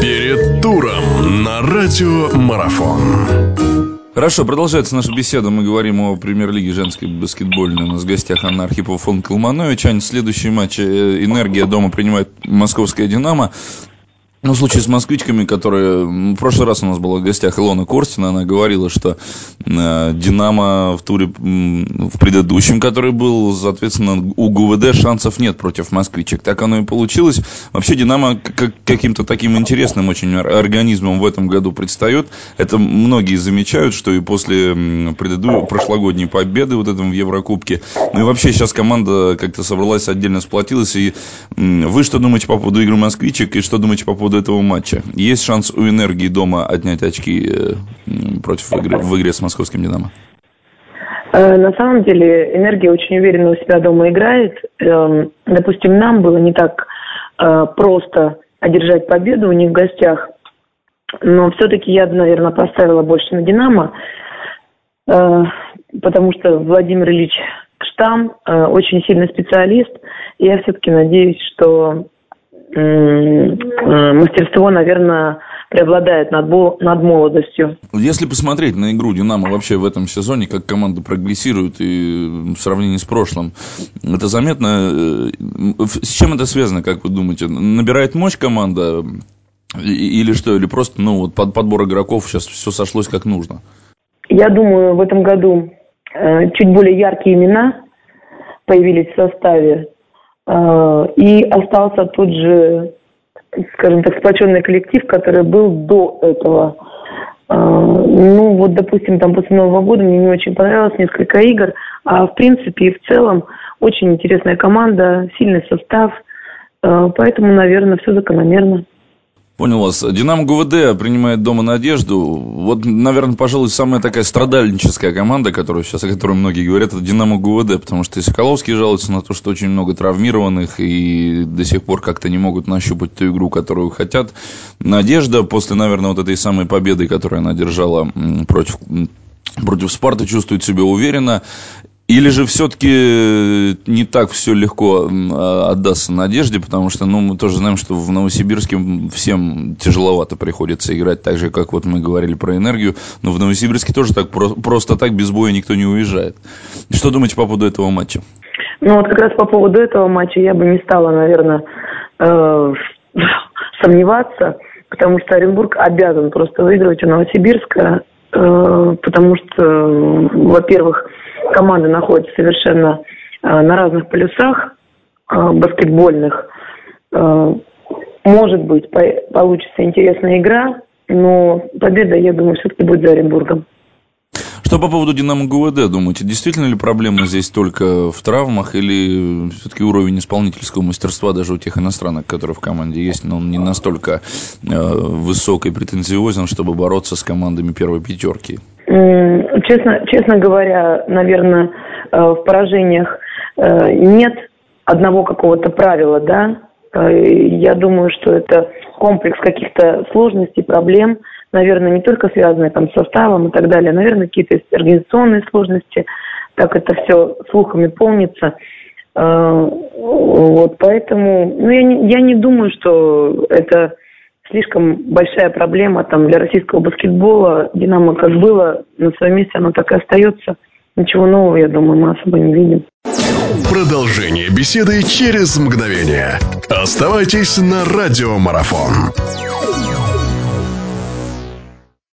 Перед туром на радио Марафон. Хорошо, продолжается наша беседа. Мы говорим о премьер-лиге женской баскетбольной. У нас в гостях Анна Архипова, фон Калманович. Ань, следующий матч э, «Энергия» дома принимает московская «Динамо». Ну, в случае с москвичками, которые... В прошлый раз у нас была в гостях Илона Корстина, она говорила, что э, «Динамо» в туре в предыдущем, который был, соответственно, у ГУВД шансов нет против москвичек. Так оно и получилось. Вообще «Динамо» как, каким-то таким интересным очень организмом в этом году предстает. Это многие замечают, что и после предыдущей прошлогодней победы вот этом в Еврокубке, ну и вообще сейчас команда как-то собралась, отдельно сплотилась. И вы что думаете по поводу игры москвичек и что думаете по поводу поводу этого матча. Есть шанс у «Энергии» дома отнять очки э, против игры, в игре с московским «Динамо»? Э, на самом деле «Энергия» очень уверенно у себя дома играет. Эм, допустим, нам было не так э, просто одержать победу у них в гостях. Но все-таки я, наверное, поставила больше на «Динамо», потому что Владимир Ильич Штам очень сильный специалист. И я все-таки надеюсь, что мастерство, наверное, преобладает над, над молодостью. Если посмотреть на игру «Динамо» вообще в этом сезоне, как команда прогрессирует и в сравнении с прошлым, это заметно. Э, с чем это связано, как вы думаете? Набирает мощь команда или что? Или просто ну, вот под подбор игроков сейчас все сошлось как нужно? Я думаю, в этом году э, чуть более яркие имена появились в составе. А, и остался тот же, скажем так, сплоченный коллектив, который был до этого. А, ну, вот, допустим, там после Нового года мне не очень понравилось несколько игр, а в принципе и в целом очень интересная команда, сильный состав, а, поэтому, наверное, все закономерно. Понял вас. Динамо ГУВД принимает дома Надежду. Вот, наверное, пожалуй, самая такая страдальническая команда, которую сейчас, о которой многие говорят, это Динамо ГУВД, потому что и Соколовский жалуется на то, что очень много травмированных и до сих пор как-то не могут нащупать ту игру, которую хотят. Надежда после, наверное, вот этой самой победы, которую она держала против против Спарты чувствует себя уверенно. Или же все-таки э, не так все легко а, отдастся надежде, потому что ну, мы тоже знаем, что в Новосибирске всем тяжеловато приходится играть, так же, как вот мы говорили про энергию, но в Новосибирске тоже так просто так без боя никто не уезжает. Что думаете по поводу этого матча? Ну вот как раз по поводу этого матча я бы не стала, наверное, э, сомневаться, потому что Оренбург обязан просто выигрывать у Новосибирска, э, потому что, во-первых, команды находятся совершенно э, на разных полюсах э, баскетбольных. Э, может быть, получится интересная игра, но победа, я думаю, все-таки будет за Оренбургом. Что по поводу «Динамо ГУВД» думаете? Действительно ли проблема здесь только в травмах или все-таки уровень исполнительского мастерства даже у тех иностранных, которые в команде есть, но он не настолько э, высок и претензиозен, чтобы бороться с командами первой пятерки? Честно, честно говоря, наверное, э, в поражениях э, нет одного какого-то правила, да. Э, я думаю, что это комплекс каких-то сложностей, проблем, наверное, не только связанные там с составом и так далее, наверное, какие-то организационные сложности, так это все слухами помнится. Вот, поэтому, ну, я не, я не думаю, что это слишком большая проблема там для российского баскетбола. Динамо как было на своем месте, оно так и остается. Ничего нового, я думаю, мы особо не видим. Продолжение беседы через мгновение. Оставайтесь на радиомарафон.